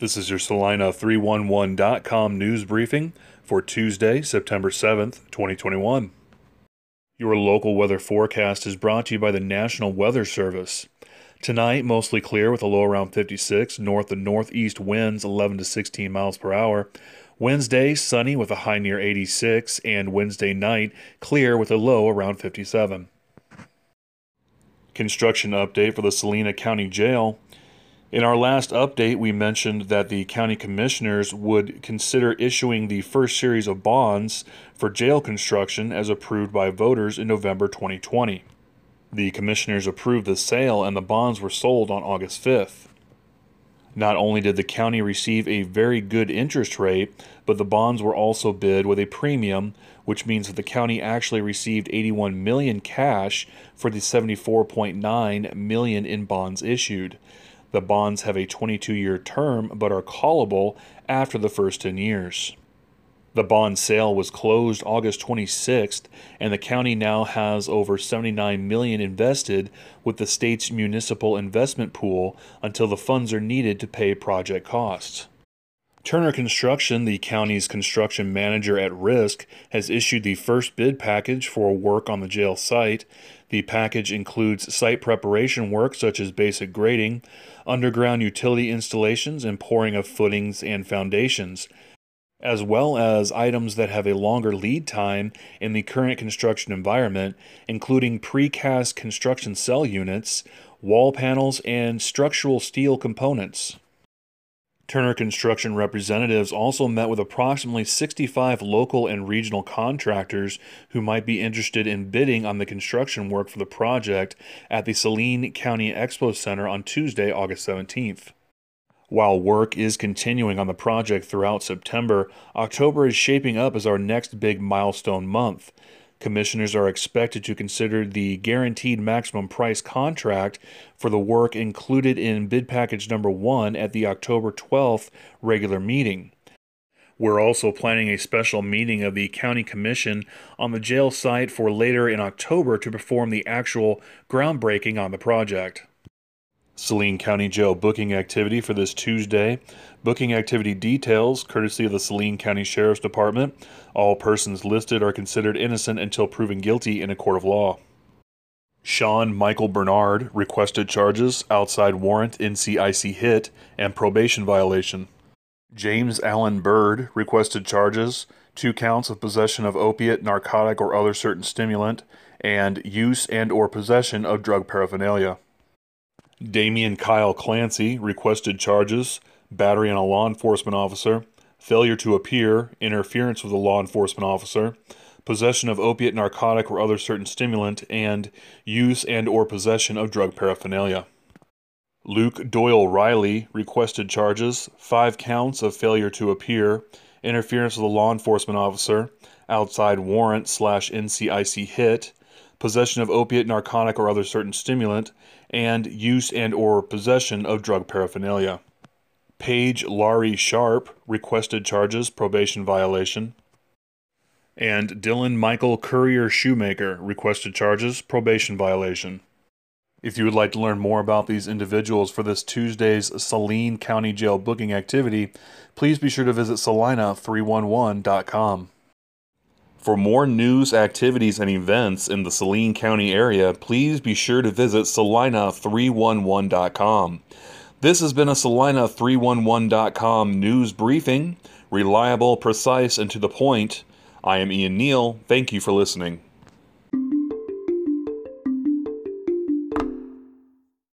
This is your Salina311.com news briefing for Tuesday, September 7th, 2021. Your local weather forecast is brought to you by the National Weather Service. Tonight, mostly clear with a low around 56, north and northeast winds 11 to 16 miles per hour. Wednesday, sunny with a high near 86, and Wednesday night, clear with a low around 57. Construction update for the Saline County Jail. In our last update, we mentioned that the county commissioners would consider issuing the first series of bonds for jail construction as approved by voters in November 2020. The commissioners approved the sale and the bonds were sold on August 5th. Not only did the county receive a very good interest rate, but the bonds were also bid with a premium, which means that the county actually received 81 million cash for the 74.9 million in bonds issued. The bonds have a 22 year term but are callable after the first 10 years. The bond sale was closed August 26th and the county now has over 79 million invested with the state's municipal investment pool until the funds are needed to pay project costs. Turner Construction, the county's construction manager at risk, has issued the first bid package for work on the jail site. The package includes site preparation work such as basic grading, underground utility installations, and pouring of footings and foundations, as well as items that have a longer lead time in the current construction environment, including precast construction cell units, wall panels, and structural steel components. Turner Construction representatives also met with approximately 65 local and regional contractors who might be interested in bidding on the construction work for the project at the Saline County Expo Center on Tuesday, August 17th. While work is continuing on the project throughout September, October is shaping up as our next big milestone month. Commissioners are expected to consider the guaranteed maximum price contract for the work included in bid package number one at the October 12th regular meeting. We're also planning a special meeting of the County Commission on the jail site for later in October to perform the actual groundbreaking on the project. Saline County Jail booking activity for this Tuesday. Booking activity details, courtesy of the Saline County Sheriff's Department. All persons listed are considered innocent until proven guilty in a court of law. Sean Michael Bernard requested charges, outside warrant, NCIC hit, and probation violation. James Allen Bird requested charges, two counts of possession of opiate, narcotic, or other certain stimulant, and use and or possession of drug paraphernalia. Damian Kyle Clancy requested charges battery on a law enforcement officer, failure to appear, interference with a law enforcement officer, possession of opiate, narcotic, or other certain stimulant, and use and or possession of drug paraphernalia. Luke Doyle Riley requested charges, five counts of failure to appear, interference with a law enforcement officer, outside warrant slash NCIC hit, possession of opiate, narcotic, or other certain stimulant, and use and or possession of drug paraphernalia. Paige Laurie Sharp requested charges probation violation. And Dylan Michael Courier Shoemaker requested charges probation violation. If you would like to learn more about these individuals for this Tuesday's Saline County Jail booking activity, please be sure to visit salina311.com. For more news, activities, and events in the Saline County area, please be sure to visit salina311.com. This has been a Salina311.com news briefing. Reliable, precise, and to the point. I am Ian Neal. Thank you for listening.